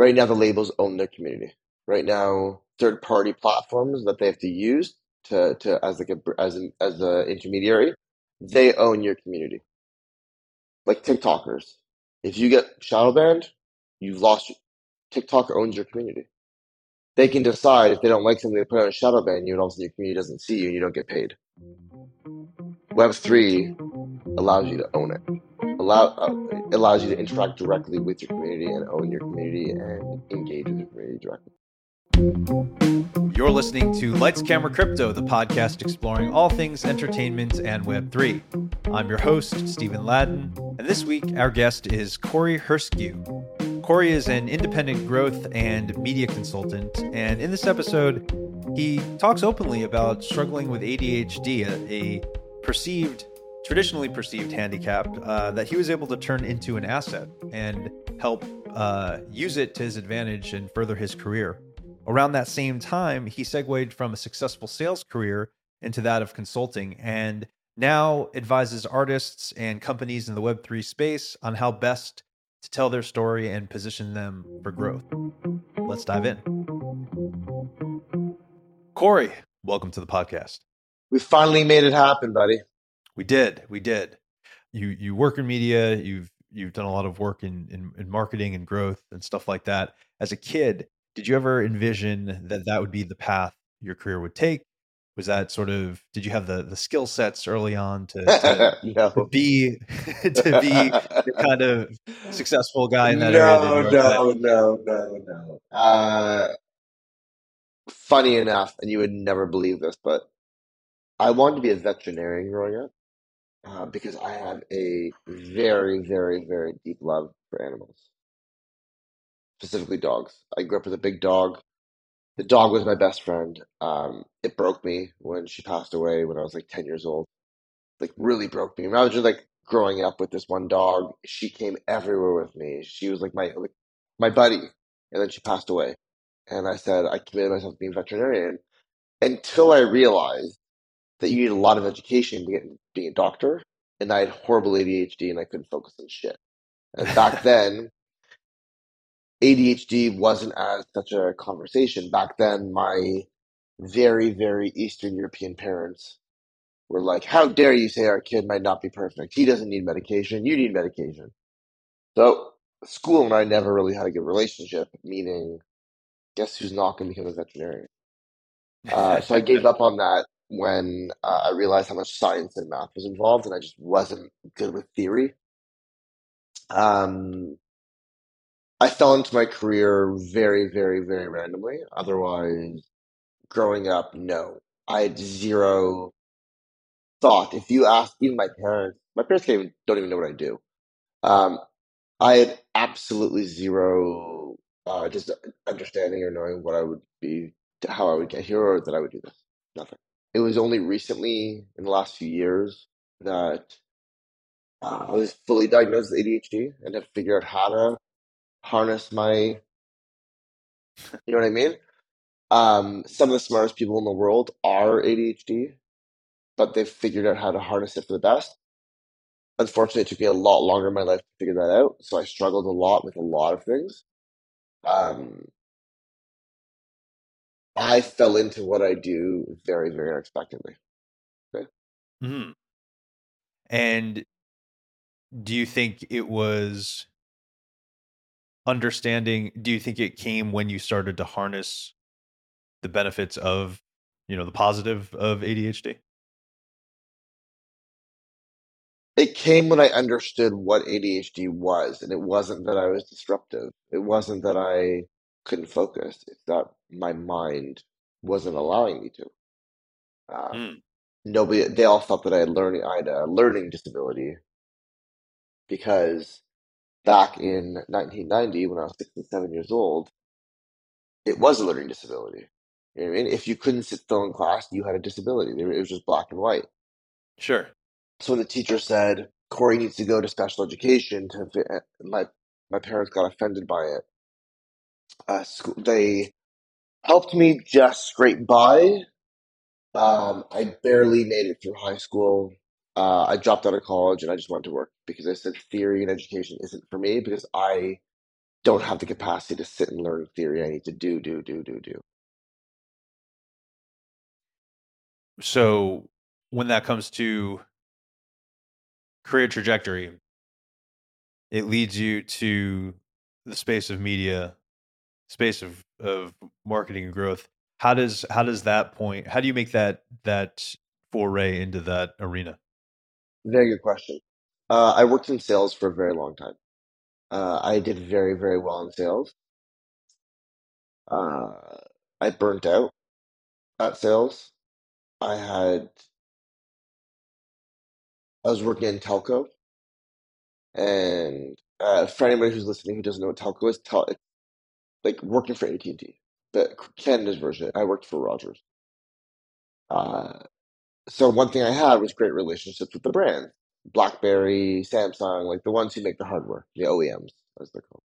Right now, the labels own their community. Right now, third party platforms that they have to use to, to as like a as an as a intermediary, they own your community. Like TikTokers, if you get shadow banned, you've lost. TikTok owns your community. They can decide if they don't like something, they put out a shadow ban you, and all of a sudden your community doesn't see you, and you don't get paid. Web three allows you to own it. Allow uh, allows you to interact directly with your community and own your community and engage with your community directly. You're listening to Lights Camera Crypto, the podcast exploring all things entertainment and Web3. I'm your host, Stephen Ladden, and this week our guest is Corey Herscu. Corey is an independent growth and media consultant, and in this episode, he talks openly about struggling with ADHD, a, a perceived, traditionally perceived handicap uh, that he was able to turn into an asset and help uh, use it to his advantage and further his career. Around that same time, he segued from a successful sales career into that of consulting and now advises artists and companies in the Web3 space on how best to tell their story and position them for growth. Let's dive in. Corey, welcome to the podcast. We finally made it happen, buddy. We did. We did. You you work in media, you've you've done a lot of work in, in, in marketing and growth and stuff like that. As a kid, did you ever envision that that would be the path your career would take? Was that sort of did you have the the skill sets early on to, to, no. to be to be the kind of successful guy in that no, area? that are no, no, no, no. Uh, funny enough, and you would never believe this, but I wanted to be a veterinarian growing up uh, because I have a very, very, very deep love for animals, specifically dogs. I grew up with a big dog. The dog was my best friend. Um, it broke me when she passed away when I was like 10 years old. Like, really broke me. I was just like growing up with this one dog. She came everywhere with me. She was like my like, my buddy. And then she passed away. And I said, I committed myself to being a veterinarian until I realized that you need a lot of education to get being a doctor. And I had horrible ADHD and I couldn't focus on shit. And back then, ADHD wasn't as such a conversation. Back then, my very, very Eastern European parents were like, How dare you say our kid might not be perfect? He doesn't need medication. You need medication. So, school and I never really had a good relationship, meaning, guess who's not going to become a veterinarian? Uh, so I gave up on that when uh, I realized how much science and math was involved, and I just wasn't good with theory. Um, I fell into my career very, very, very randomly. Otherwise, growing up, no, I had zero thought. If you ask even my parents, my parents can't even, don't even know what I do. Um, I had absolutely zero uh, just understanding or knowing what I would be, how I would get here, or that I would do this. Nothing. It was only recently, in the last few years, that uh, I was fully diagnosed with ADHD and have figured out how to harness my, you know what I mean? Um, some of the smartest people in the world are ADHD, but they've figured out how to harness it for the best. Unfortunately, it took me a lot longer in my life to figure that out, so I struggled a lot with a lot of things. Um, I fell into what I do very, very unexpectedly. Okay. Mhm. And do you think it was understanding? Do you think it came when you started to harness the benefits of, you know, the positive of ADHD? It came when I understood what ADHD was, and it wasn't that I was disruptive. It wasn't that I couldn't focus. It's not my mind wasn't allowing me to. Um, Mm. nobody, they all thought that I had learning, I had a learning disability because back in 1990, when I was six and seven years old, it was a learning disability. You know I mean? If you couldn't sit still in class, you had a disability. It was just black and white. Sure. So when the teacher said Corey needs to go to special education, to my my parents got offended by it. Uh, they helped me just scrape by. Um, I barely made it through high school. Uh, I dropped out of college and I just went to work because I said theory and education isn't for me because I don't have the capacity to sit and learn theory. I need to do, do, do, do, do. So when that comes to career trajectory, it leads you to the space of media, space of, of marketing and growth. How does how does that point? How do you make that that foray into that arena? Very good question. Uh, I worked in sales for a very long time. Uh, I did very, very well in sales. Uh, I burnt out at sales. I had, I was working in telco, and uh, for anybody who's listening who doesn't know what telco is, tel like working for AT&T, but Canada's version. I worked for Rogers. Uh, so one thing I had was great relationships with the brands, BlackBerry, Samsung, like the ones who make the hardware, the OEMs, as they're called.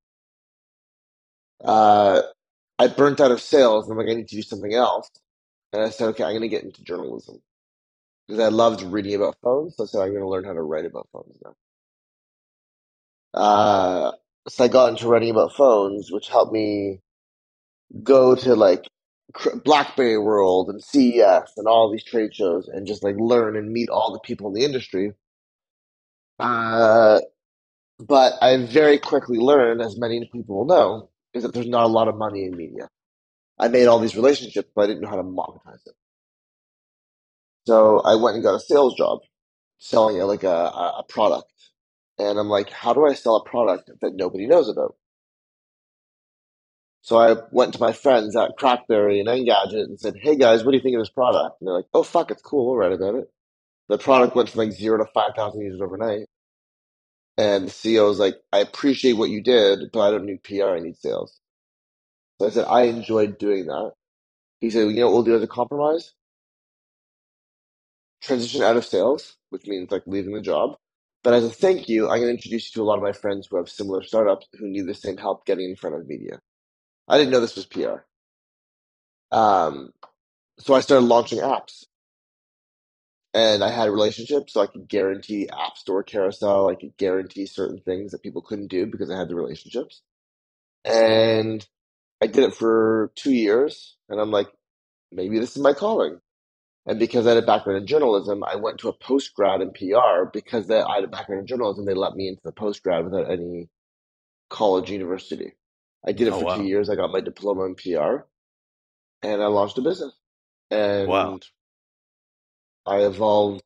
Uh, I burnt out of sales, I'm like, I need to do something else. And I said, okay, I'm going to get into journalism because I loved reading about phones. So I said, I'm going to learn how to write about phones now. Uh, so I got into writing about phones, which helped me go to like BlackBerry World and CES and all these trade shows and just like learn and meet all the people in the industry. Uh, but I very quickly learned, as many people will know, is that there's not a lot of money in media. I made all these relationships, but I didn't know how to monetize it. So I went and got a sales job selling like a, a product. And I'm like, how do I sell a product that nobody knows about? So I went to my friends at Crackberry and Engadget and said, hey guys, what do you think of this product? And they're like, oh fuck, it's cool, we'll write about it. The product went from like zero to 5,000 users overnight. And the CEO was like, I appreciate what you did, but I don't need PR, I need sales. So I said, I enjoyed doing that. He said, you know what we'll do as a compromise? Transition out of sales, which means like leaving the job. But as a thank you, I'm going to introduce you to a lot of my friends who have similar startups who need the same help getting in front of media. I didn't know this was PR. Um, so I started launching apps. And I had relationships, so I could guarantee App Store carousel. I could guarantee certain things that people couldn't do because I had the relationships. And I did it for two years, and I'm like, maybe this is my calling. And because I had a background in journalism, I went to a post grad in PR. Because that I had a background in journalism, they let me into the post grad without any college university. I did it Oh for two years. I got my diploma in PR, and I launched a business. And Wow. I evolved.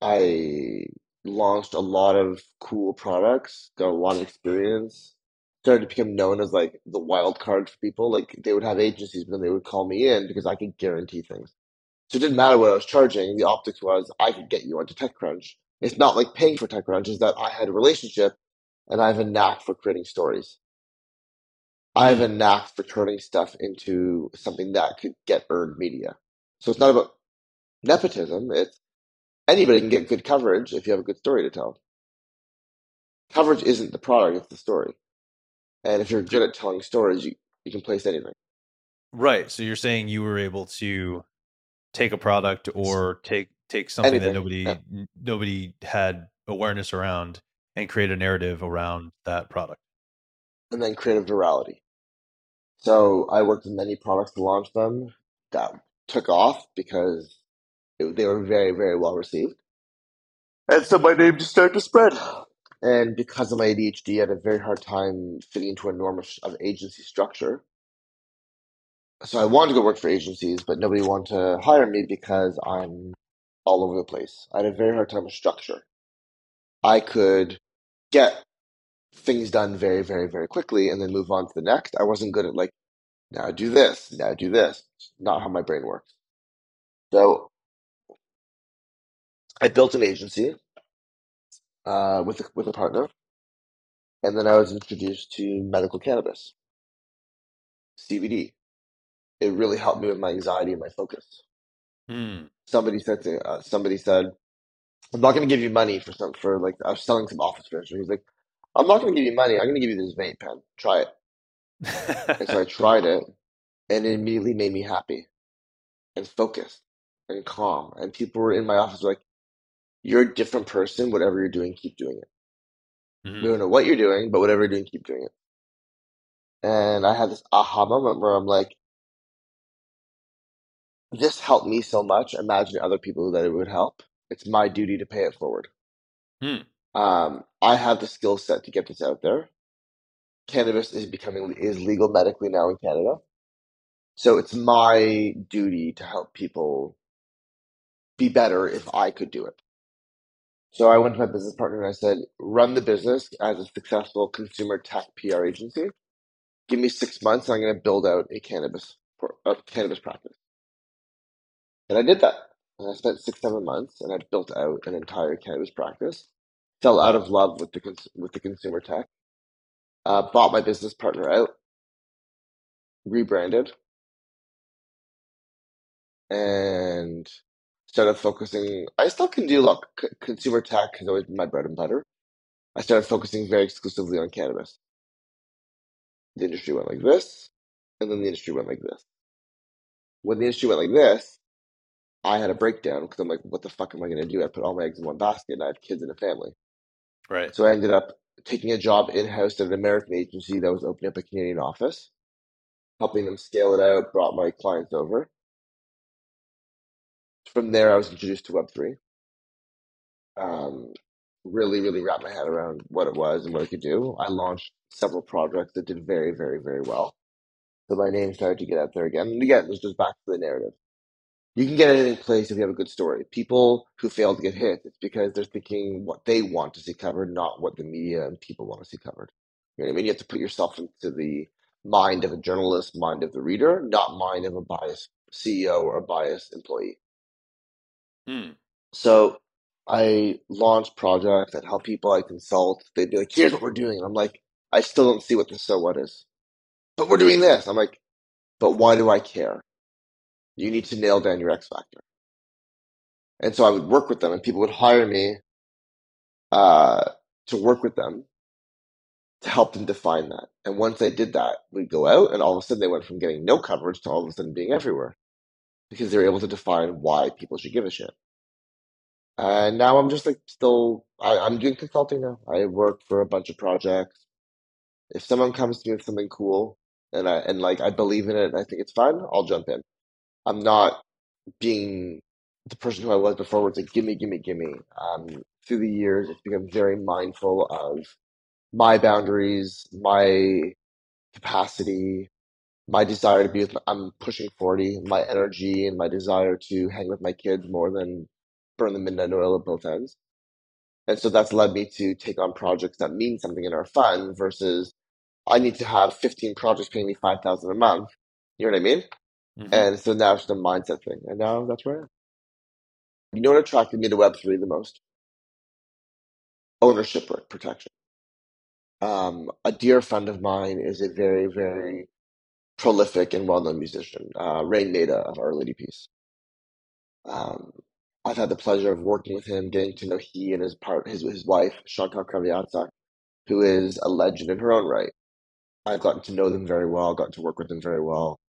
I launched a lot of cool products, got a lot of experience, started to become known as like the wild card for people. Like they would have agencies, but then they would call me in because I could guarantee things. So it didn't matter what I was charging. The optics was I could get you onto TechCrunch. It's not like paying for TechCrunch, is that I had a relationship and I have a knack for creating stories. I have a Hmm. knack for turning stuff into something that could get earned media. So it's not about nepotism. It's anybody can get good coverage if you have a good story to tell. Coverage isn't the product, it's the story. And if you're good at telling stories, you, you can place anything. Right. So you're saying you were able to take a product or take take something that nobody Yeah. nobody had awareness around and create a narrative around that product. And then creative virality. So I worked with many products to launch them that took off because it, they were very, very well received. And so my name just started to spread. And because of my ADHD, I had a very hard time fitting into a norm of, of agency structure. So I wanted to go work for agencies, but nobody wanted to hire me because I'm all over the place. I had a very hard time with structure. I could get things done very, very, very quickly and then move on to the next. I wasn't good at like, now do this, now do this. It's not how my brain works. So I built an agency uh, with a, with a partner, and then I was introduced to medical cannabis, CBD. It really helped me with my anxiety and my focus. Hmm. Somebody said to uh, somebody said, "I'm not going to give you money for some for like I was selling some office furniture." He's like, "I'm not going to give you money. I'm going to give you this vape pen. Try it." And so I tried it, and it immediately made me happy and focused and calm. And people were in my office like, "You're a different person. Whatever you're doing, keep doing it. We Mhm. don't know what you're doing, but whatever you're doing, keep doing it." And I had this aha moment where I'm like, this helped me so much. Imagine other people that it would help. It's my duty to pay it forward. Hmm. Um, I have the skill set to get this out there. Cannabis is becoming is legal medically now in Canada. So it's my duty to help people be better if I could do it. So I went to my business partner and I said, run the business as a successful consumer tech PR agency. Give me six months and I'm going to build out a cannabis a cannabis practice. And I did that. And I spent six, seven months and I built out an entire cannabis practice. Fell out of love with the cons- with the consumer tech. Uh, bought my business partner out, rebranded, and started focusing. I still can do c- consumer tech has always been my bread and butter. I started focusing very exclusively on cannabis. The industry went like this, and then the industry went like this. When the industry went like this, I had a breakdown because I'm like, what the fuck am I going to do? I put all my eggs in one basket and I have kids and a family. Right. So I ended up taking a job in house at an American agency that was opening up a Canadian office, helping them scale it out, brought my clients over. From there, I was introduced to Web3. Um, really, really wrapped my head around what it was and what it could do. I launched several projects that did very, very, very well. So my name started to get out there again. And again, this goes back to the narrative. You can get anything in place if you have a good story. People who fail to get hit, it's because they're thinking what they want to see covered, not what the media and people want to see covered. You know what I mean? You have to put yourself into the mind of a journalist, mind of the reader, not mind of a biased CEO or a biased employee. Hmm. So I launch projects that help people. I consult. They'd be like, "Here's what we're doing." And I'm like, "I still don't see what the so what is." But we're doing this. I'm like, "But why do I care?" You need to nail down your X factor. And so I would work with them, and people would hire me uh, to work with them to help them define that. And once they did that, we'd go out, and all of a sudden they went from getting no coverage to all of a sudden being everywhere because they were able to define why people should give a shit. And now I'm just like still, I, I'm doing consulting now. I work for a bunch of projects. If someone comes to me with something cool and I and like I believe in it and I think it's fun, I'll jump in. I'm not being the person who I was before, where it's like gimme, gimme, gimme. Um, through the years, it's become very mindful of my boundaries, my capacity, my desire to be with. My, I'm pushing forty, my energy and my desire to hang with my kids more than burn the midnight oil at both ends. And so that's led me to take on projects that mean something and are fun versus I need to have 15 projects paying me 5,000 a month. You know what I mean? Mhm. And so now it's the mindset thing. And now that's where I am. You know what attracted me to Web3 the most? Ownership protection. Um, a dear friend of mine is a very, very prolific and well-known musician, uh, Raine Maida of Our Lady Peace. Um, I've had the pleasure of working with him, getting to know he and his part, his his wife Chantal Kreviazuk, who is a legend in her own right. I've gotten to know them very well, gotten to work with them very well,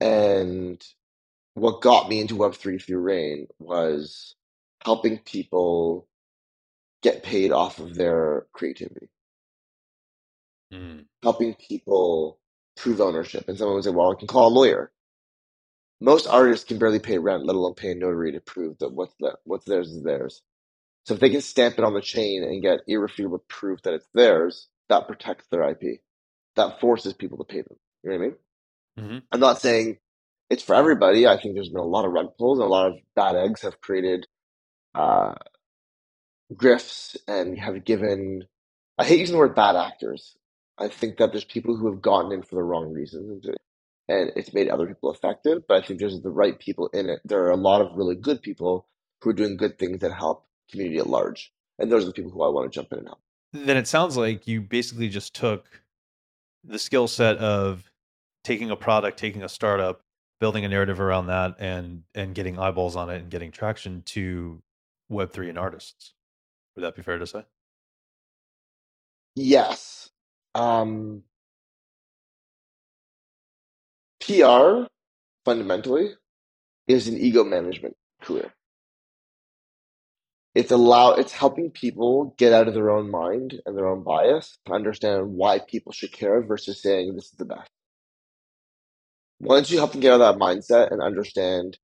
and what got me into Web3 through Raine was helping people get paid off of their creativity, Hmm. helping people prove ownership. And someone would say, well, I can call a lawyer. Most artists can barely pay rent, let alone pay a notary to prove that what's, the, what's theirs is theirs. So if they can stamp it on the chain and get irrefutable proof that it's theirs, that protects their IP. That forces people to pay them. You know what I mean? Mhm. I'm not saying it's for everybody. I think there's been a lot of rug pulls and a lot of bad eggs have created uh, grifts and have given. I hate using the word bad actors. I think that there's people who have gotten in for the wrong reasons, and it's made other people effective. But I think there's the right people in it. There are a lot of really good people who are doing good things that help community at large, and those are the people who I want to jump in and help. Then it sounds like you basically just took the skill set of taking a product, taking a startup, building a narrative around that, and and getting eyeballs on it and getting traction to Web three and artists. Would that be fair to say? Yes. Um, PR fundamentally is an ego management career. it's allow it's helping people get out of their own mind and their own bias to understand why people should care versus saying this is the best. Once you help them get out of that mindset and understand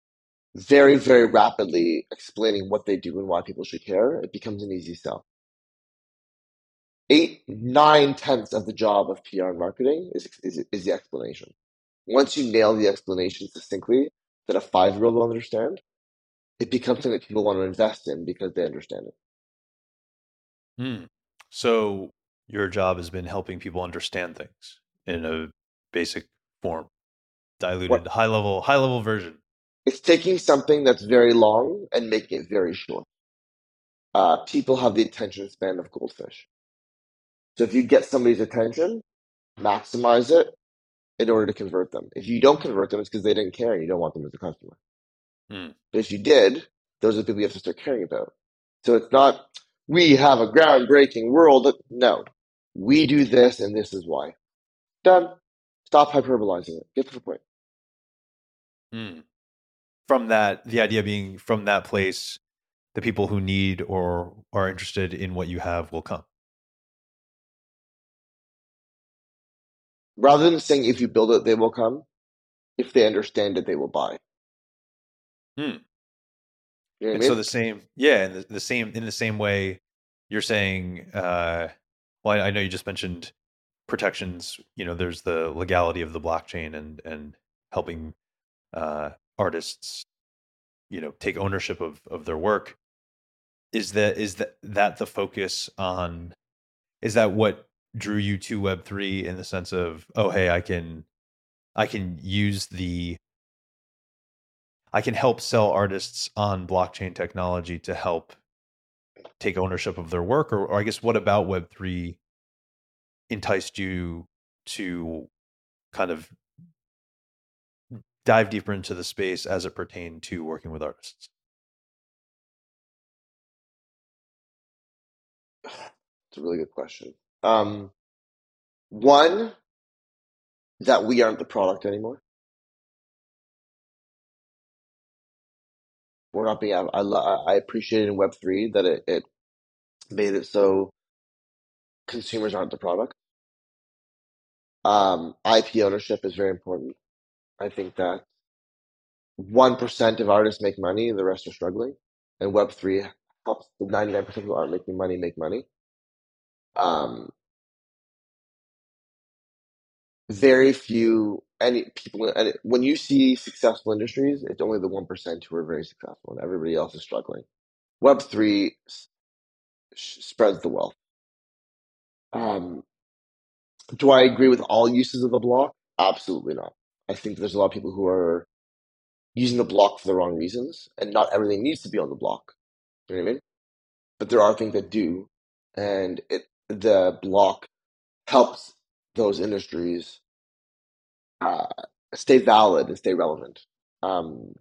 very, very rapidly explaining what they do and why people should care, it becomes an easy sell. Eight, nine tenths of the job of PR and marketing is, is, is the explanation. Once you nail the explanation succinctly that a five year old will understand, it becomes something that people want to invest in because they understand it. Hmm. So your job has been helping people understand things in a basic form, diluted, What high level, high level version. it's taking something that's very long and making it very short. Uh, people have the attention span of goldfish. So if you get somebody's attention, maximize it in order to convert them. If you don't convert them, it's because they didn't care and you don't want them as a customer. Hmm. But if you did, those are the people you have to start caring about. So it's not, we have a groundbreaking world. No, we do this and this is why. Done. Stop hyperbolizing it. Get to the point. Hmm. From that, the idea being from that place, the people who need or are interested in what you have will come. Rather than saying if you build it, they will come, if they understand it, they will buy. Hmm. You know And I so the same, yeah, in the, the same in the same way, you're saying. Uh, well, I, I know you just mentioned protections. You know, there's the legality of the blockchain and and helping uh, artists, you know, take ownership of of their work. Is that is that that the focus on? Is that what drew you to Web three in the sense of oh hey I can I can use the I can help sell artists on blockchain technology to help take ownership of their work or, or I guess what about web3 enticed you to kind of dive deeper into the space as it pertained to working with artists It's a really good question. Um, one, that we aren't the product anymore. We're not being. I I appreciate in Web three that it, it made it so consumers aren't the product. Um, IP ownership is very important. I think that one percent of artists make money, and the rest are struggling. And Web three helps the ninety nine percent who aren't making money make money. Um, very few any people when you see successful industries it's only the 1% who are very successful and everybody else is struggling web3 s- spreads the wealth um, do i agree with all uses of the block absolutely not i think there's a lot of people who are using the block for the wrong reasons and not everything needs to be on the block you know what i mean but there are things that do and it the block helps those industries uh, stay valid and stay relevant. Um,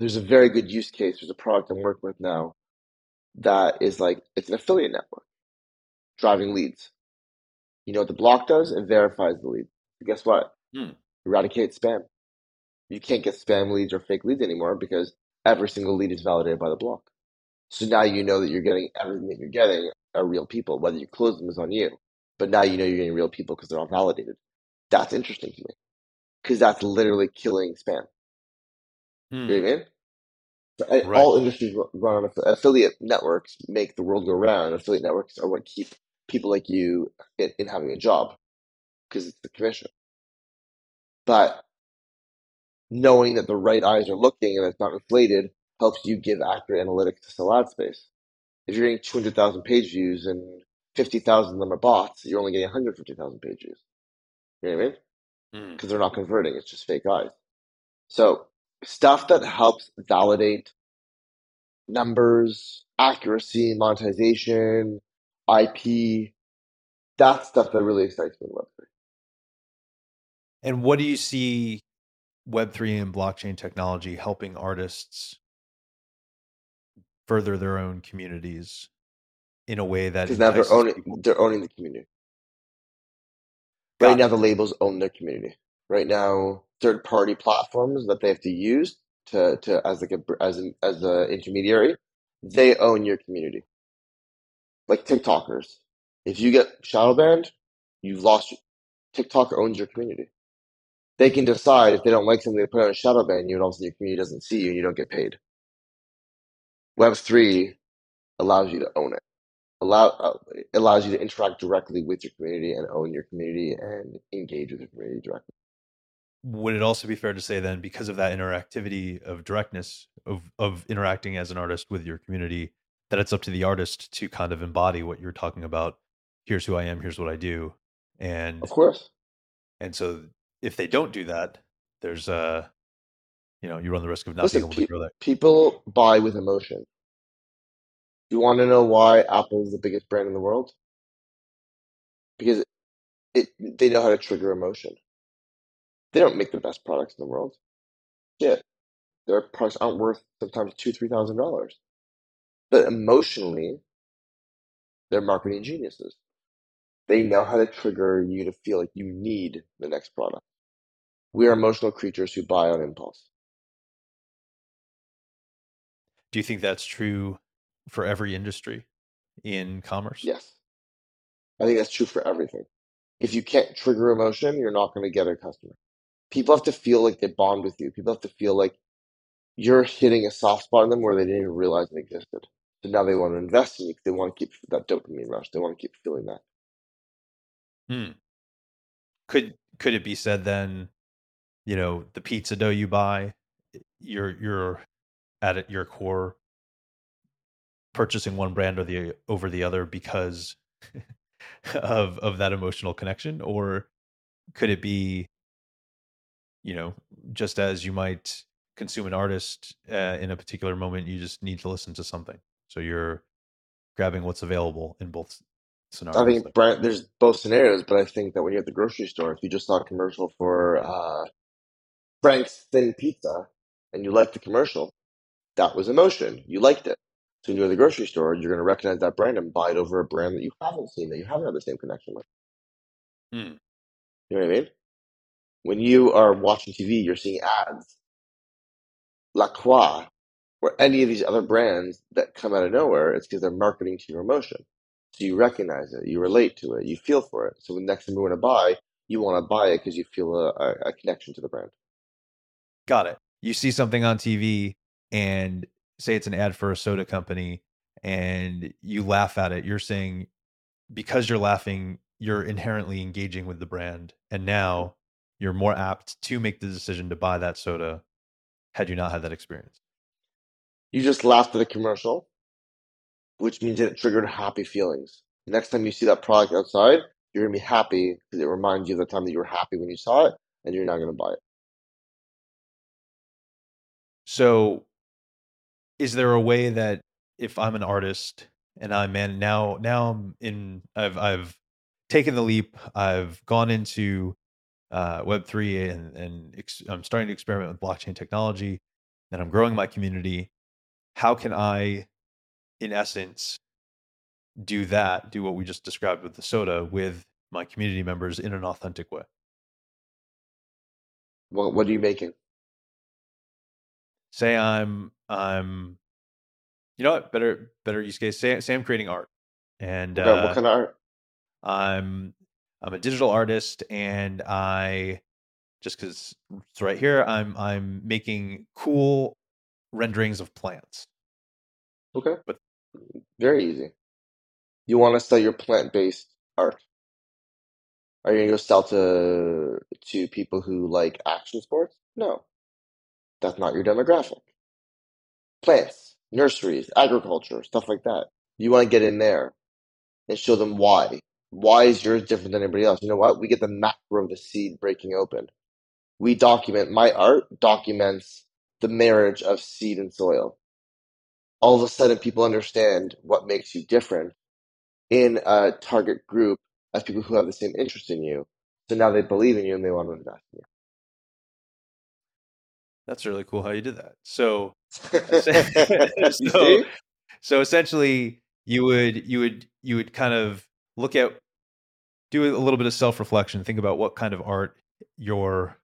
there's a very good use case. There's a product I'm working with now that is like it's an affiliate network driving leads. You know what the block does? It verifies the lead. Guess what? Hmm. Eradicate spam. You can't get spam leads or fake leads anymore because every single lead is validated by the block. So now you know that you're getting everything that you're getting are real people. Whether you close them is on you. But now you know you're getting real people because they're all validated. That's interesting to me because that's literally killing spam. Hmm. You know what I mean? So, right all industries run on affiliate networks, make the world go round. Affiliate networks are what keep people like you in, in having a job because it's the commission. But knowing that the right eyes are looking and it's not inflated helps you give accurate analytics to sell ad space. If you're getting 200,000 page views and 50,000 of them are bots, you're only getting 150,000 page views. You know what I mean? Hmm. Because they're not converting, it's just fake eyes. So, stuff that helps validate numbers, accuracy, monetization, IP. That's stuff that really excites me in Web3. And what do you see web3 and blockchain technology helping artists further their own communities in a way that Because now they're owning, people they're owning the community. got Right now, the labels own their community. Right now, third-party platforms that they have to use to, to as like a as an as a intermediary, they own your community. Like TikTokers. If you get shadow banned, you've lost TikTok owns your community. They can decide if they don't like something they put on a shadow ban you and all of a sudden your community doesn't see you and you don't get paid. Web three allows you to own it. Allow uh, allows you to interact directly with your community and own your community and engage with your community directly. Would it also be fair to say then, because of that interactivity of directness of of interacting as an artist with your community, that it's up to the artist to kind of embody what you're talking about. Here's who I am. Here's what I do. And Of course. and so if they don't do that, there's a you know you run the risk of not being Listen, able to grow that. people buy with emotion. You want to know why Apple is the biggest brand in the world? Because it they know how to trigger emotion. They don't make the best products in the world. Shit, their products aren't worth sometimes two, three thousand dollars. But emotionally, they're marketing geniuses. They know how to trigger you to feel like you need the next product. We are emotional creatures who buy on impulse. Do you think that's true for every industry in commerce? Yes. I think that's true for everything. If you can't trigger emotion, you're not going to get a customer. People have to feel like they bond with you. People have to feel like you're hitting a soft spot in them where they didn't even realize it existed. So now they want to invest in you because they want to keep that dopamine rush. They want to keep feeling that. Hmm. Could could it be said then, you know, the pizza dough you buy, you're you're at it, your core purchasing one brand or the over the other because of of that emotional connection, or could it be, you know, just as you might consume an artist uh, in a particular moment, you just need to listen to something, so you're grabbing what's available in both scenarios. I think brand, there's both scenarios, but I think that when you're at the grocery store, if you just saw a commercial for uh, Frank's Thin Pizza and you liked the commercial, that was emotion. You liked it. So when you're at the grocery store, you're going to recognize that brand and buy it over a brand that you haven't seen, that you haven't had the same connection with. Hmm. You know what I mean? When you are watching TV, you're seeing ads. La Croix, or any of these other brands that come out of nowhere, it's because they're marketing to your emotion. So you recognize it, you relate to it, you feel for it. So the next time you want to buy, you want to buy it because you feel a, a connection to the brand. Got it. You see something on TV and say it's an ad for a soda company and you laugh at it. You're saying because you're laughing, you're inherently engaging with the brand. And now you're more apt to make the decision to buy that soda had you not had that experience. You just laughed at a commercial, which means that it triggered happy feelings. Next time you see that product outside, you're going to be happy because it reminds you of the time that you were happy when you saw it and you're not going to buy it. So is there a way that if I'm an artist and I'm man now now I'm in I've I've taken the leap, I've gone into uh, Web three and and ex- I'm starting to experiment with blockchain technology, and I'm growing my community. How can I, in essence, do that? Do what we just described with the soda with my community members in an authentic way. What What are you making? Say I'm I'm you know what better better use case. Say say I'm creating art and Okay, uh, what kind of art? I'm I'm a digital artist and I just because it's right here I'm I'm making cool renderings of plants. Okay, But- very easy. You want to sell your plant-based art. Are you gonna go sell to to people who like action sports? No, that's not your demographic. Plants, nurseries, agriculture, stuff like that. You want to get in there and show them why. Why is yours different than anybody else? You know what? We get the macro of the seed breaking open. We document, my art documents the marriage of seed and soil. All of a sudden, people understand what makes you different in a target group as people who have the same interest in you. So now they believe in you and they want to invest in That's really cool how you did that. So So- so essentially you would you would you would kind of look at do a little bit of self-reflection think about what kind of art your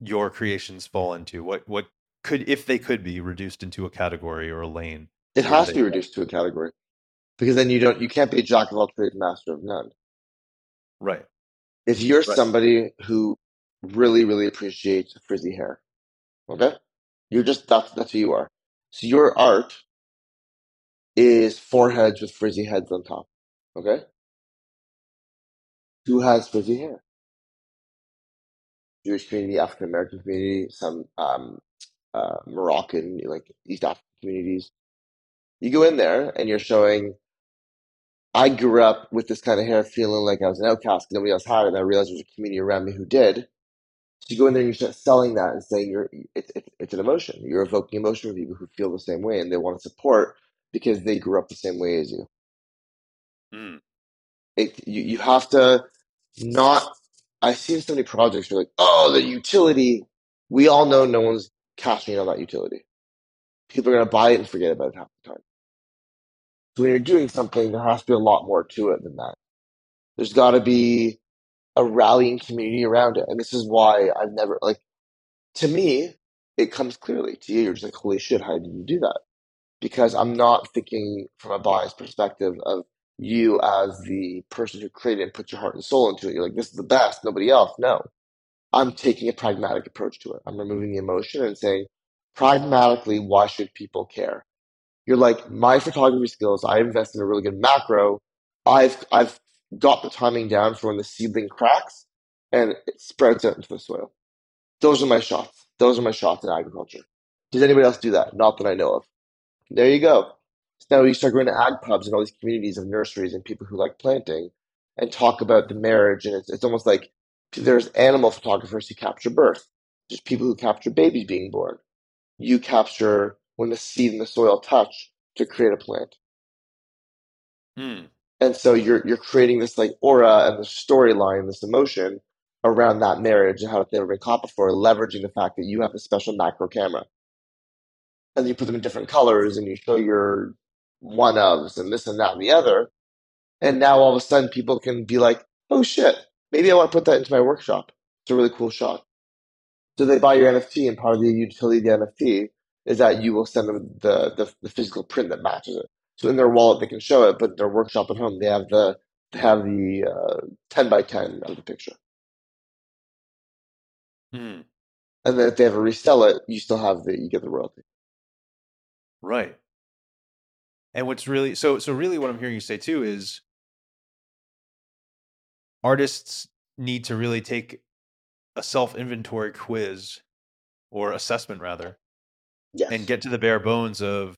your creations fall into what what could if they could be reduced into a category or a lane. It has to be reduced to a category because then you don't you can't be a jack of all trades, master of none. Right. If you're Right. somebody who really really appreciates frizzy hair, okay, you're just that's that's who you are. So your art is foreheads with frizzy heads on top. Okay, who has frizzy hair? Jewish community, African American community, some um, uh, Moroccan, like East African communities. You go in there and you're showing. I grew up with this kind of hair, feeling like I was an outcast. 'cause Nobody else had it, and I realized there was a community around me who did. So you go in there and you start selling that and saying you're it's it's it's an emotion. You're evoking emotion with people who feel the same way and they want to support because they grew up the same way as you. Mm. It you, you have to not. I've seen so many projects where like, oh, the utility. We all know no one's cashing in on that utility. People are gonna buy it and forget about it half the time. So when you're doing something, there has to be a lot more to it than that. There's got to be a rallying community around it, and this is why I've never like. To me, it comes clearly. To you, you're just like, holy shit, how did you do that? Because I'm not thinking from a biased perspective of you as the person who created and put your heart and soul into it. You're like, this is the best, nobody else. No. I'm taking a pragmatic approach to it. I'm removing the emotion and saying, pragmatically, why should people care? You're like, my photography skills, I invest in a really good macro. I've I've got the timing down for when the seedling cracks and it spreads out into the soil. Those are my shots. Those are my shots in agriculture. Does anybody else do that? Not that I know of. There you go. So now you start going to ag pubs and all these communities of nurseries and people who like planting and talk about the marriage. And it's, it's almost like there's animal photographers who capture birth. There's people who capture babies being born. You capture when the seed and the soil touch to create a plant. Mm. And so you're you're creating this like aura and the storyline, this emotion around that marriage and how it's never been caught before, leveraging the fact that you have a special macro camera. And you put them in different colors and you show your one ofs and this and that and the other. And now all of a sudden people can be like, oh shit, maybe I want to put that into my workshop. It's a really cool shot. So they buy your NFT and part of the utility of the NFT is that you will send them the, the, the physical print that matches it. So in their wallet they can show it, but their workshop at home they have the they have the uh, ten by ten of the picture. Mm. And then if they ever resell it, you still have the you get the royalty. Right. And what's really so so really what I'm hearing you say too is artists need to really take a self inventory quiz or assessment rather Yes. and get to the bare bones of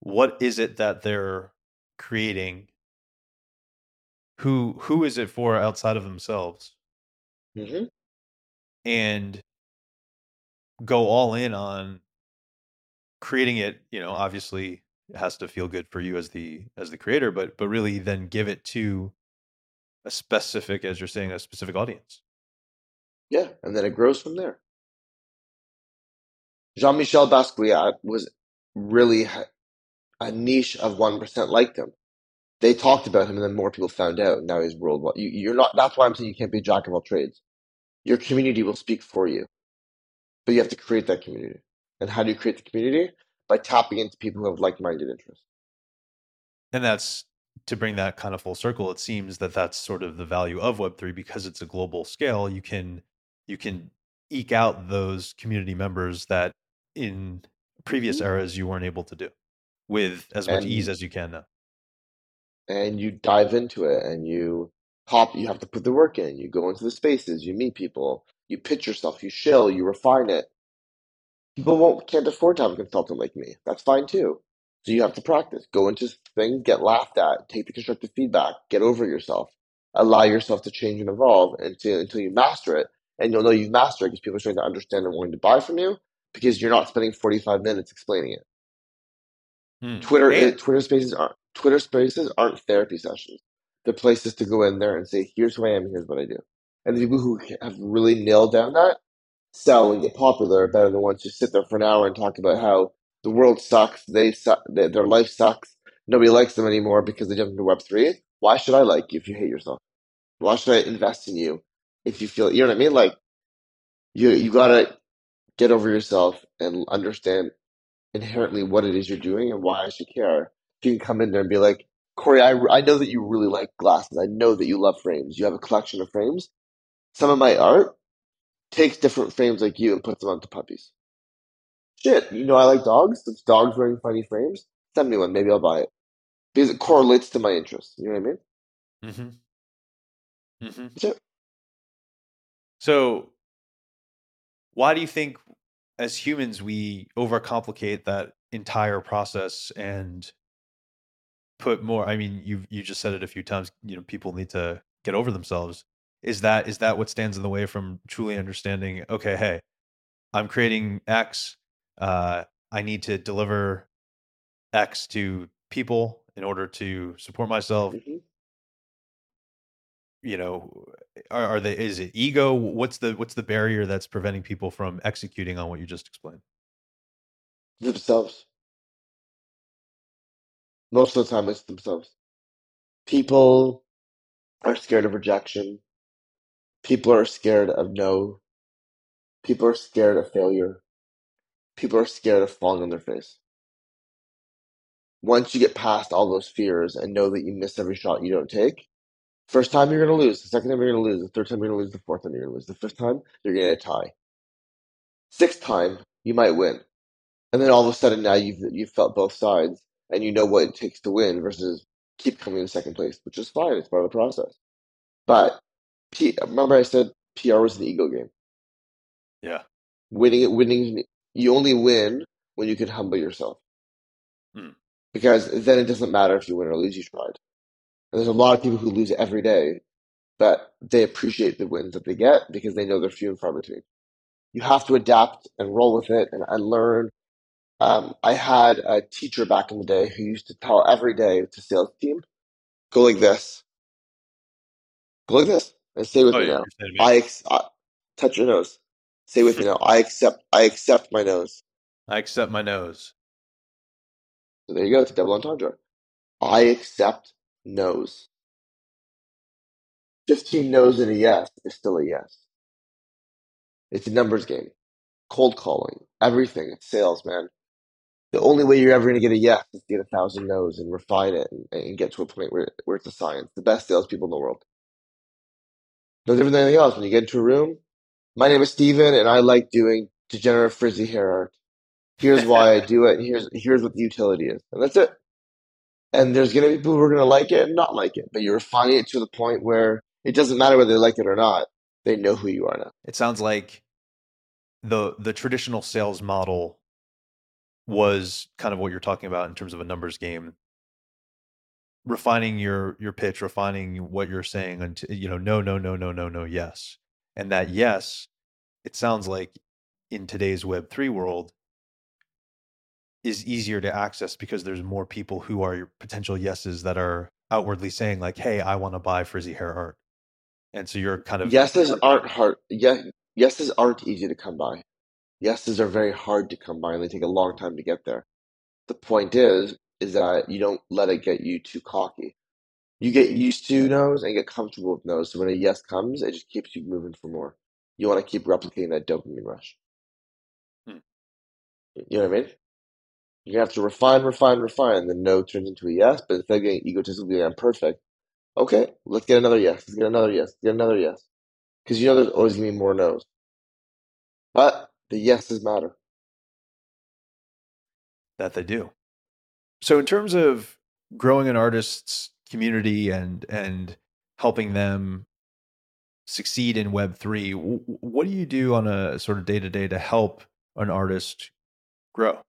what is it that they're creating? Who who is it for outside of themselves? Hmm and go all in on creating it you know obviously it has to feel good for you as the as the creator but but really then give it to a specific as you're saying a specific audience. Yeah, and then it grows from there. Jean-Michel Basquiat was really a niche of one percent liked him. They talked about him, and then more people found out. Now he's worldwide. You, you're not. That's why I'm saying you can't be a jack of all trades. Your community will speak for you, but you have to create that community. And how do you create the community? By tapping into people who have like-minded interests. and that's to bring that kind of full circle it seems that that's sort of the value of web3 because it's a global scale you can you can eke out those community members that in previous Mhm. eras you weren't able to do with as much And- ease as you can now and you dive into it and you hop you have to put the work in. You go into the spaces you meet people you pitch yourself you shill you refine it. People won't can't afford to have a consultant like me. That's fine too. So you have to practice. Go into things get laughed at take the constructive feedback get over yourself. Allow yourself to change and evolve until until you master it. And you'll know you've mastered it because people are starting to understand and wanting to buy from you because you're not spending 45 minutes explaining it Hmm. Twitter it, Twitter Spaces aren't Twitter Spaces aren't therapy sessions. They're places to go in there and say, "Here's who I am. Here's what I do." And the people who have really nailed down that sell and get popular are better than the ones who sit there for an hour and talk about how the world sucks. They suck. Their, their life sucks. Nobody likes them anymore because they jumped into Web three. Why should I like you if you hate yourself? Why should I invest in you if you feel? You know what I mean? Like you you gotta get over yourself and understand inherently what it is you're doing and why I should care. You can come in there and be like, Corey, I, I know that you really like glasses. I know that you love frames. You have a collection of frames. Some of my art takes different frames like you and puts them onto puppies. Shit, you know I like dogs. It's dogs wearing funny frames. Send me one. Maybe I'll buy it because it correlates to my interests. You know what I mean? Mm-hmm. Mm-hmm. So, why do you think, as humans, we overcomplicate that entire process and put more? I mean, you you just said it a few times. You know, people need to get over themselves. Is that is that what stands in the way from truly understanding? Okay, hey, I'm creating X. Uh, I need to deliver X to people in order to support myself. hmm You know, are, are they? Is it ego? What's the what's the barrier that's preventing people from executing on what you just explained? Themselves. Most of the time, it's themselves. People are scared of rejection. People are scared of no. People are scared of failure. People are scared of falling on their face. Once you get past all those fears and know that you miss every shot you don't take, first time you're going to lose. The second time you're going to lose. The third time you're going to lose. The fourth time you're going to lose. The fifth time you're going to get a tie. Sixth time you might win, and then all of a sudden now you've you've felt both sides and you know what it takes to win versus keep coming in second place, which is fine. It's part of the process. But P, remember I said PR was an ego game. Yeah. Winning it, winning. You only win when you can humble yourself. Hmm. Because then it doesn't matter if you win or lose, you tried. There's a lot of people who lose every day, but they appreciate the wins that they get because they know they're few and far between. You have to adapt and roll with it and, and learn. Um, I had a teacher back in the day who used to tell every day to sales team, go like this, go like this, and stay with Oh, me yeah. now. me. I, ex- I touch your nose. Stay with me now. I accept. I accept my nose. I accept my nose. So there you go. It's a double entendre. I accept no's. 15 no's and a yes is still a yes. It's a numbers game. Cold calling. Everything. It's sales, man. The only way you're ever going to get a yes is to get a thousand no's and refine it and, and get to a point where, where it's a science. The best salespeople in the world. No different than anything else. When you get into a room, my name is Steven and I like doing degenerate frizzy hair art. Here's why I do it. And here's, here's what the utility is. And that's it. And there's going to be people who are going to like it and not like it, but you're refining it to the point where it doesn't matter whether they like it or not. They know who you are now. It sounds like the the traditional sales model was kind of what you're talking about in terms of a numbers game refining your your pitch refining what you're saying until you know no no no no no no yes and that yes it sounds like in today's web 3 world is easier to access because there's more people who are your potential yeses that are outwardly saying like hey i want to buy frizzy hair art and so you're kind of Yeses aren't hard. Yeah, yeses aren't easy to come by. Yeses are very hard to come by, and they take a long time to get there. The point is, is that you don't let it get you too cocky. You get used to no's and get comfortable with no's. So when a yes comes, it just keeps you moving for more. You want to keep replicating that dopamine rush. Hmm. You know what I mean? You have to refine, refine, refine. The no turns into a yes, but instead of getting egotistically I'm perfect. Okay, let's get another yes. Let's get another yes. Let's get another yes. Because you know there's always going to be more no's. But the yeses matter. that they do. So in terms of growing an artist's community and and helping them succeed in web 3 what do you do on a sort of day to day to help an artist grow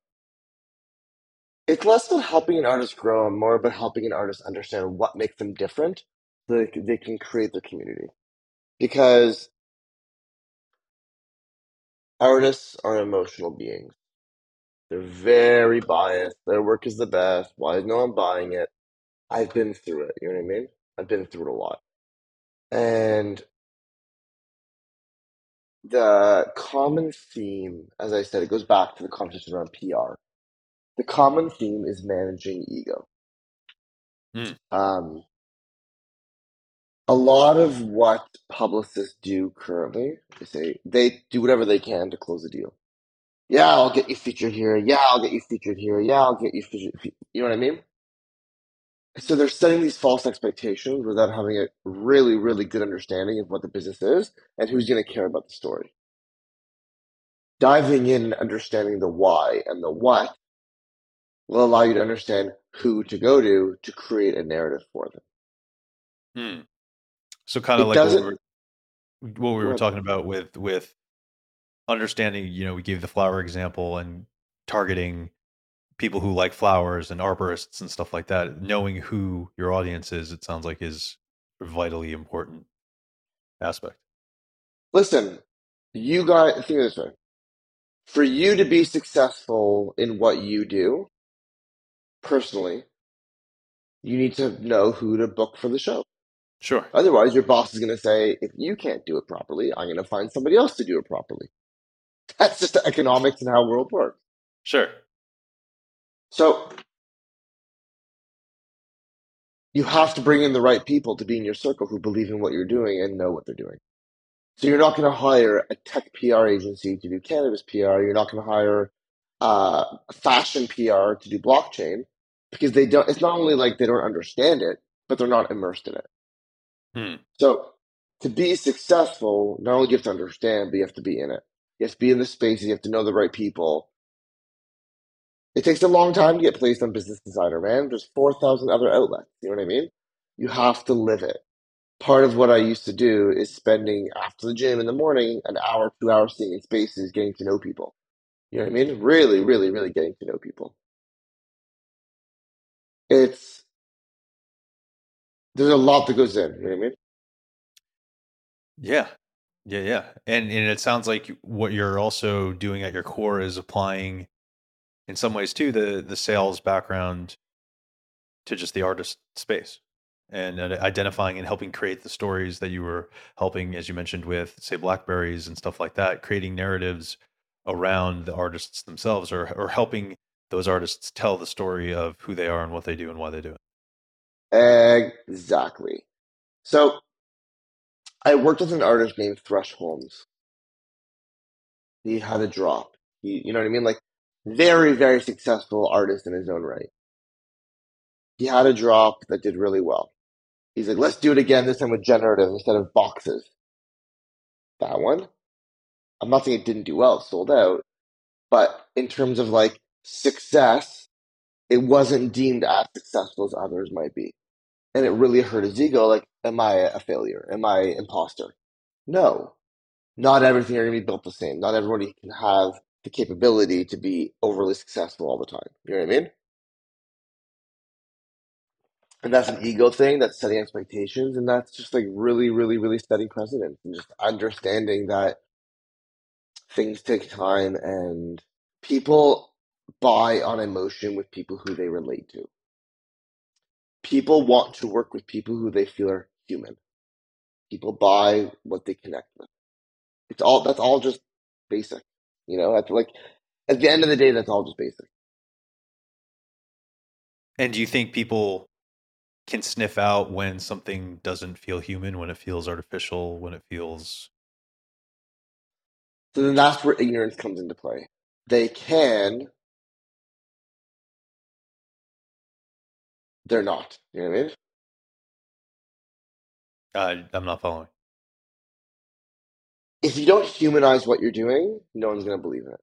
It's less about helping an artist grow and more about helping an artist understand what makes them different so they, they can create their community. Because artists are emotional beings. They're very biased. Their work is the best. Why is no one buying it? I've been through it. You know what I mean? I've been through it a lot. And the common theme, as I said, it goes back to the conversation around PR. The common theme is managing ego. Hmm. Um, a lot of what publicists do currently is they they do whatever they can to close a deal. Yeah, I'll get you featured here. Yeah, I'll get you featured here. Yeah, I'll get you featured. You know what I mean? So they're setting these false expectations without having a really, really good understanding of what the business is and who's going to care about the story. Diving in and understanding the why and the what will allow you to understand who to go to to create a narrative for them. Hmm. So kind of It like what we were, what we were talking about with with understanding. You know, we gave the flower example and targeting people who like flowers and arborists and stuff like that. Knowing who your audience is, it sounds like is a vitally important aspect. Listen, you guys, think of this way. For you to be successful in what you do, personally, you need to know who to book for the show. Sure. Otherwise, your boss is going to say, if you can't do it properly, I'm going to find somebody else to do it properly. That's just the economics and how the world works. Sure. So you have to bring in the right people to be in your circle who believe in what you're doing and know what they're doing. So you're not going to hire a tech PR agency to do cannabis PR. You're not going to hire uh, a fashion PR to do blockchain because they don't. It's not only like they don't understand it, but they're not immersed in it. Hmm. So to be successful, not only do you have to understand, but you have to be in it. You have to be in the space. You have to know the right people. It takes a long time to get placed on Business Insider, man. There's 4,000 other outlets. You know what I mean? You have to live it. Part of what I used to do is spending after the gym in the morning an hour, two hours seeing spaces, getting to know people. You know what I mean? Really, really, really getting to know people. It's there's a lot that goes in. You know what I mean? Yeah. Yeah, yeah. And and it sounds like what you're also doing at your core is applying in some ways too the the sales background to just the artist space and identifying and helping create the stories that you were helping as you mentioned with say blackberries and stuff like that creating narratives around the artists themselves or or helping those artists tell the story of who they are and what they do and why they do it Exactly. So I worked with an artist named Thrush Holmes. He had a drop. He, you know what I mean? Like very, very successful artist in his own right. He had a drop that did really well. He's like, let's do it again, this time with generative instead of boxes. That one. I'm not saying it didn't do well, it sold out. But in terms of like success, it wasn't deemed as successful as others might be. And it really hurt his ego. Like, am I a failure? Am I an imposter? No. Not everything are going to be built the same. Not everybody can have the capability to be overly successful all the time. You know what I mean? And that's an ego thing. That's setting expectations, and that's just like really, really, really setting precedent and just understanding that things take time and people buy on emotion with people who they relate to. People want to work with people who they feel are human. People buy what they connect with. It's all that's all just basic. You know, like at the end of the day, that's all just basic. and do you think people can sniff out when something doesn't feel human when it feels artificial when it feels So then that's where ignorance comes into play. They can, they're not. You know what I mean? uh, i'm not following If you don't humanize what you're doing, no one's going to believe it.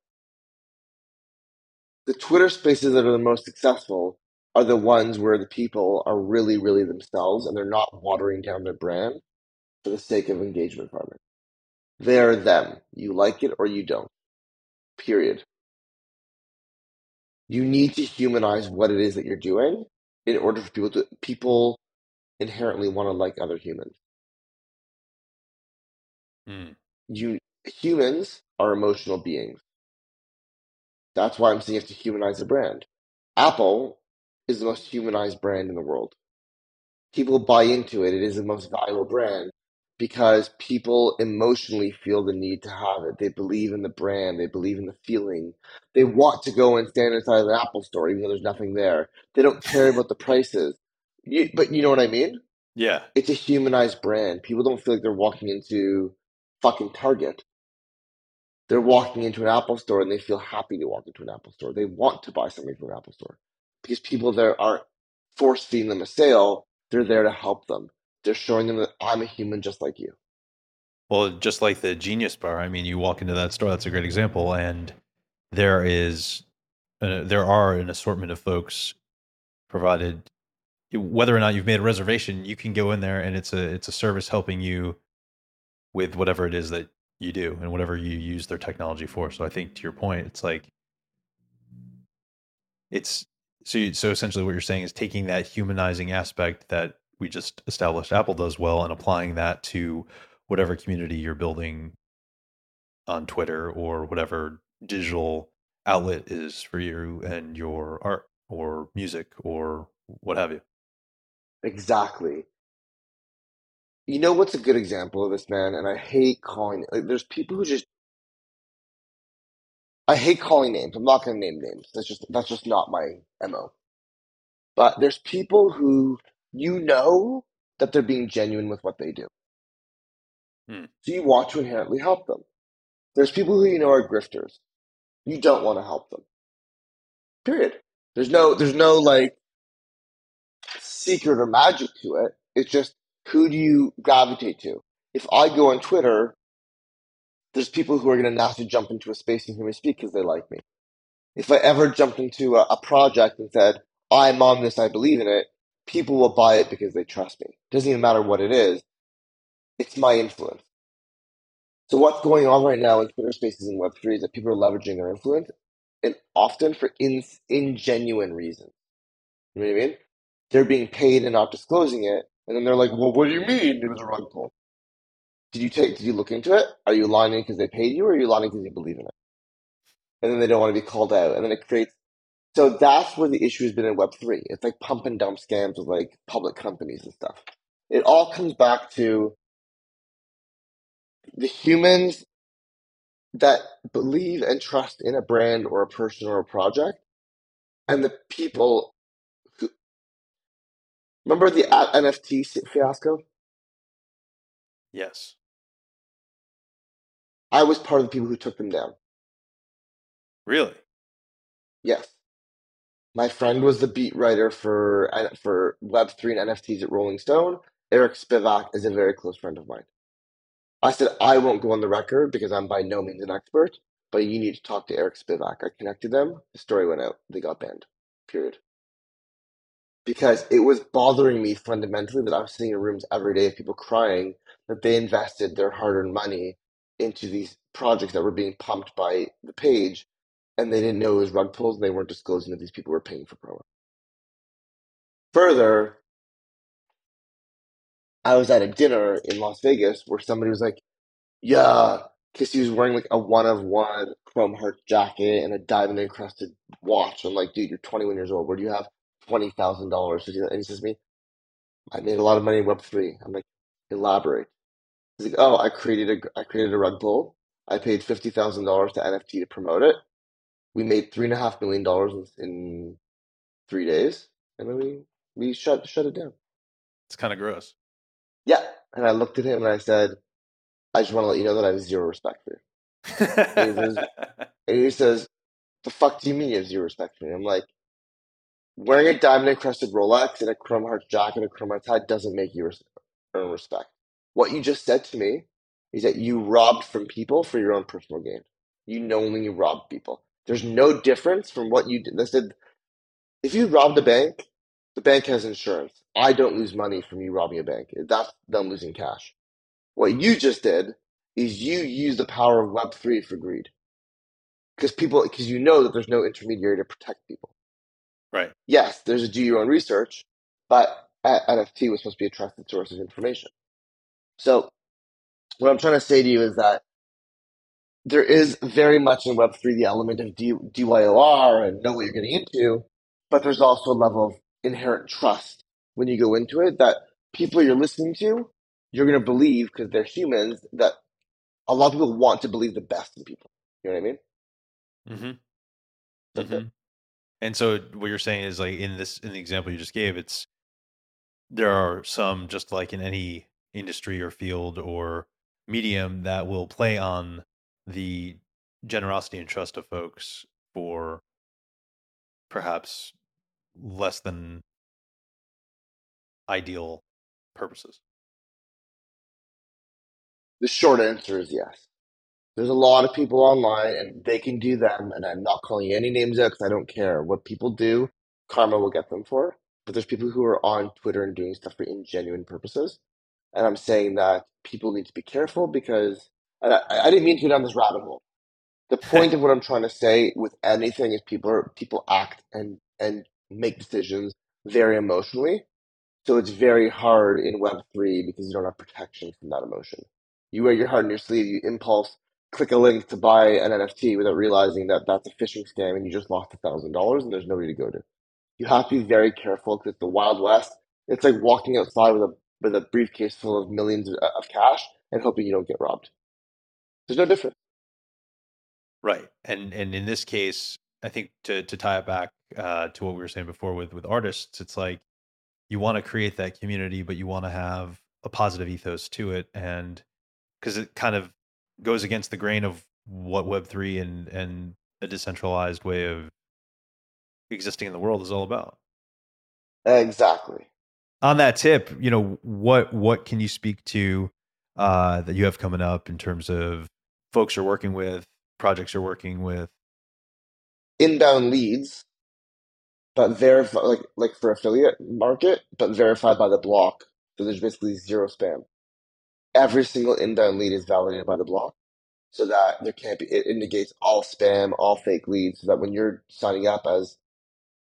The Twitter spaces that are the most successful are the ones where the people are really, really themselves and they're not watering down their brand for the sake of engagement farming. They're them. You like it or you don't. Period. You need to humanize what it is that you're doing in order for people to people inherently want to like other humans. Hmm. You humans are emotional beings. That's why I'm saying you have to humanize the brand. Apple is the most humanized brand in the world. People buy into it. It is the most valuable brand because people emotionally feel the need to have it. They believe in the brand. They believe in the feeling. They want to go and stand inside an Apple store even though there's nothing there. They don't care about the prices. You, but you know what I mean? yeah It's a humanized brand. People don't feel like they're walking into fucking Target. they're walking into an Apple store and they feel happy to walk into an Apple store. They want to buy something from an Apple store because people there aren't force feeding them a sale. They're there to help them. They're showing them that I'm a human just like you. Well, just like the Genius Bar, I mean, you walk into that store. That's a great example, and there is, there are an assortment of folks provided. Whether or not you've made a reservation, you can go in there, and it's a it's a service helping you with whatever it is that you do and whatever you use their technology for. So I think to your point, it's like it's so you, so essentially what you're saying is taking that humanizing aspect that we just established Apple does well and applying that to whatever community you're building on Twitter or whatever digital outlet is for you and your art or music or what have you. Exactly. You know what's a good example of this, man? And I hate calling like there's people who just I hate calling names. I'm not gonna name names. That's just that's just not my MO. But there's people who you know that they're being genuine with what they do. Hmm. So you want to inherently help them. There's people who you know are grifters. You don't want to help them. Period. There's no there's no like secret or magic to it. It's just who do you gravitate to? If I go on Twitter, there's people who are going to naturally jump into a space and hear me speak because they like me. If I ever jumped into a, a project and said, I'm on this, I believe in it, people will buy it because they trust me. It doesn't even matter what it is. It's my influence. So what's going on right now in Twitter spaces and Web3 is that people are leveraging their influence and often for in, ingenuine reasons. You know what I mean? They're being paid and not disclosing it. And then they're like, well, what do you mean it was a rug pull? Did you take, did you look into it? Are you lying because they paid you or are you lying because you believe in it? And then they don't want to be called out. And then it creates, so that's where the issue has been in Web3. It's like pump and dump scams with like public companies and stuff. It all comes back to the humans that believe and trust in a brand or a person or a project and the people who remember the NFT fiasco? Yes. I was part of the people who took them down. Really? Yes. My friend was the beat writer for uh, for Web3 and NFTs at Rolling Stone. Eric Spivak is a very close friend of mine. I said, I won't go on the record because I'm by no means an expert, but you need to talk to Eric Spivak. I connected them. The story went out. They got banned. Period. Because it was bothering me fundamentally that I was sitting in rooms every day of people crying that they invested their hard earned money into these projects that were being pumped by the page and they didn't know it was rug pulls and they weren't disclosing that these people were paying for promo. Further, I was at a dinner in Las Vegas where somebody was like, yeah, he was wearing like a one of one chrome heart jacket and a diamond encrusted watch. I'm like, dude, you're 21 years old. Where do you have twenty thousand dollars to do that? And he says to me, I made a lot of money in Web three. I'm like, elaborate. He's like, oh, I created a I created a rug pull. I paid fifty thousand dollars to NFT to promote it. We made three and a half million dollars in three days, and then we we shut shut it down. It's kind of gross. Yeah, and I looked at him and I said, I just want to let you know that I have zero respect for you. and, he says, and he says, the fuck do you mean you have zero respect for me? I'm like, wearing a diamond encrusted Rolex and a Chrome Hearts jacket and a Chrome Hearts hat doesn't make you earn respect. What you just said to me is that you robbed from people for your own personal gain. You knowingly robbed people. There's no difference from what you did. They said, if you robbed a bank, the bank has insurance. I don't lose money from you robbing a bank. That's them losing cash. What you just did is you use the power of Web3 for greed. Because people, because you know that there's no intermediary to protect people. Right. Yes, there's a do your own research, but NFT was supposed to be a trusted source of information. So, what I'm trying to say to you is that there is very much in Web3 the element of D- DYOR and know what you're getting into, but there's also a level of inherent trust when you go into it that people you're listening to, you're going to believe because they're humans that a lot of people want to believe the best in people. You know what I mean? Mm-hmm. That's mm-hmm. And so what you're saying is like in this in the example you just gave, it's there are some just like in any industry or field or medium that will play on the generosity and trust of folks for perhaps less than ideal purposes? The short answer is yes. There's a lot of people online and they can do them, and I'm not calling any names out because I don't care. What people do, karma will get them for. But there's people who are on Twitter and doing stuff for ingenuine purposes. And I'm saying that people need to be careful because I, I didn't mean to go down this rabbit hole. The point of what I'm trying to say with anything is people are people act and and make decisions very emotionally. So it's very hard in Web3 because you don't have protection from that emotion. You wear your heart on your sleeve, you impulse, click a link to buy an NFT without realizing that that's a phishing scam and you just lost a thousand dollars and there's nobody to go to. You have to be very careful because it's the Wild West. It's like walking outside with a with a briefcase full of millions of cash and hoping you don't get robbed. There's no difference. Right. And and in this case, I think to to tie it back uh, to what we were saying before with with artists, it's like you want to create that community, but you want to have a positive ethos to it, and because it kind of goes against the grain of what Web three and and a decentralized way of existing in the world is all about. Exactly. On that tip, you know what what can you speak to uh, that you have coming up in terms of folks you're working with, projects you're working with? Inbound leads, but verify like like for affiliate market, but verified by the block. So there's basically zero spam. Every single inbound lead is validated by the block, so that there can't be. It indicates all spam, all fake leads, so that when you're signing up as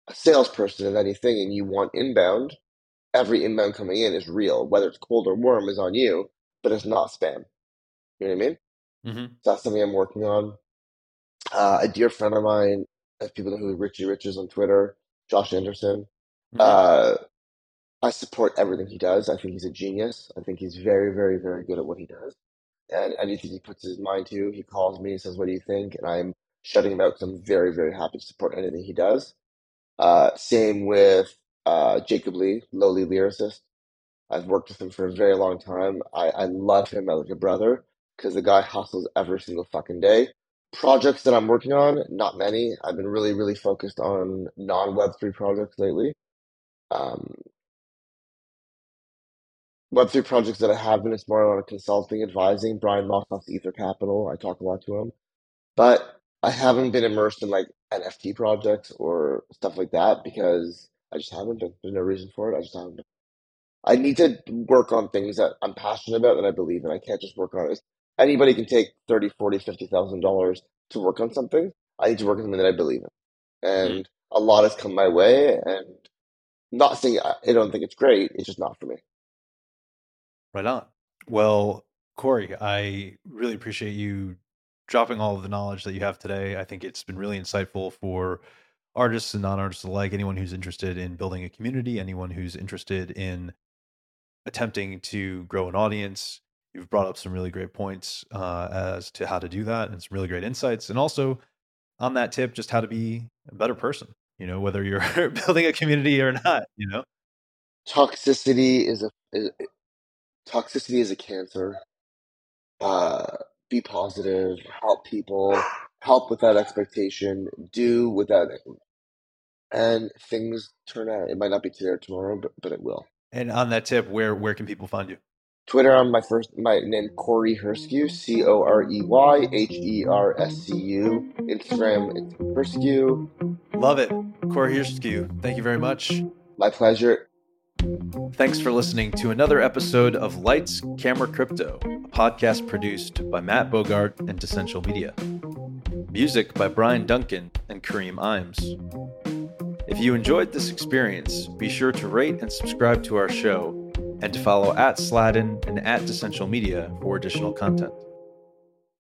a salesperson of anything and you want inbound, every inbound coming in is real. Whether it's cold or warm is on you, but it's not spam. You know what I mean? Mm-hmm. That's something I'm working on. Uh, a dear friend of mine, as people know who Richie Rich is on Twitter, Josh Anderson. Mhm. Uh, I support everything he does. I think he's a genius. I think he's very, very, very good at what he does. And anything he puts his mind to, he calls me and says, What do you think? And I'm shutting him out because I'm very, very happy to support anything he does. Uh, same with uh, Jacob Lee, lowly lyricist. I've worked with him for a very long time. I, I love him as like a brother because the guy hustles every single fucking day. Projects that I'm working on, not many. I've been really, really focused on non Web3 projects lately. Um, Web3 projects that I have been, it's more on consulting, advising. Brian Mosoff's Ether Capital, I talk a lot to him. But I haven't been immersed in like NFT projects or stuff like that because I just haven't. There's no reason for it. I just haven't. I need to work on things that I'm passionate about that I believe in. I can't just work on it. Anybody can take 30, 40, 50,000 dollars to work on something. I need to work on something that I believe in. Mm-hmm. And a lot has come my way and not saying I I don't think it's great, it's just not for me. Right on. Well, Corey, I really appreciate you dropping all of the knowledge that you have today. I think it's been really insightful for artists and non-artists alike, anyone who's interested in building a community, anyone who's interested in attempting to grow an audience. You've brought up some really great points uh, as to how to do that and some really great insights. And also on that tip, just how to be a better person, you know, whether you're building a community or not, you know? Toxicity is a is, toxicity is a cancer. Uh, be positive, help people, help without expectation, do without and things turn out. It might not be today or tomorrow, but but it will. And on that tip, where where can people find you? Twitter, I'm my first my name Corey Herscu, C O R E Y H E R S C U. Instagram, it's Herscu. Love it. Corey Herscu, thank you very much. My pleasure. Thanks for listening to another episode of Lights, Camera, Crypto, a podcast produced by Matt Bogart and Dessential Media. Music by Brian Duncan and Kareem Imes. If you enjoyed this experience, be sure to rate and subscribe to our show and to follow at Sladden and at Dessential Media for additional content.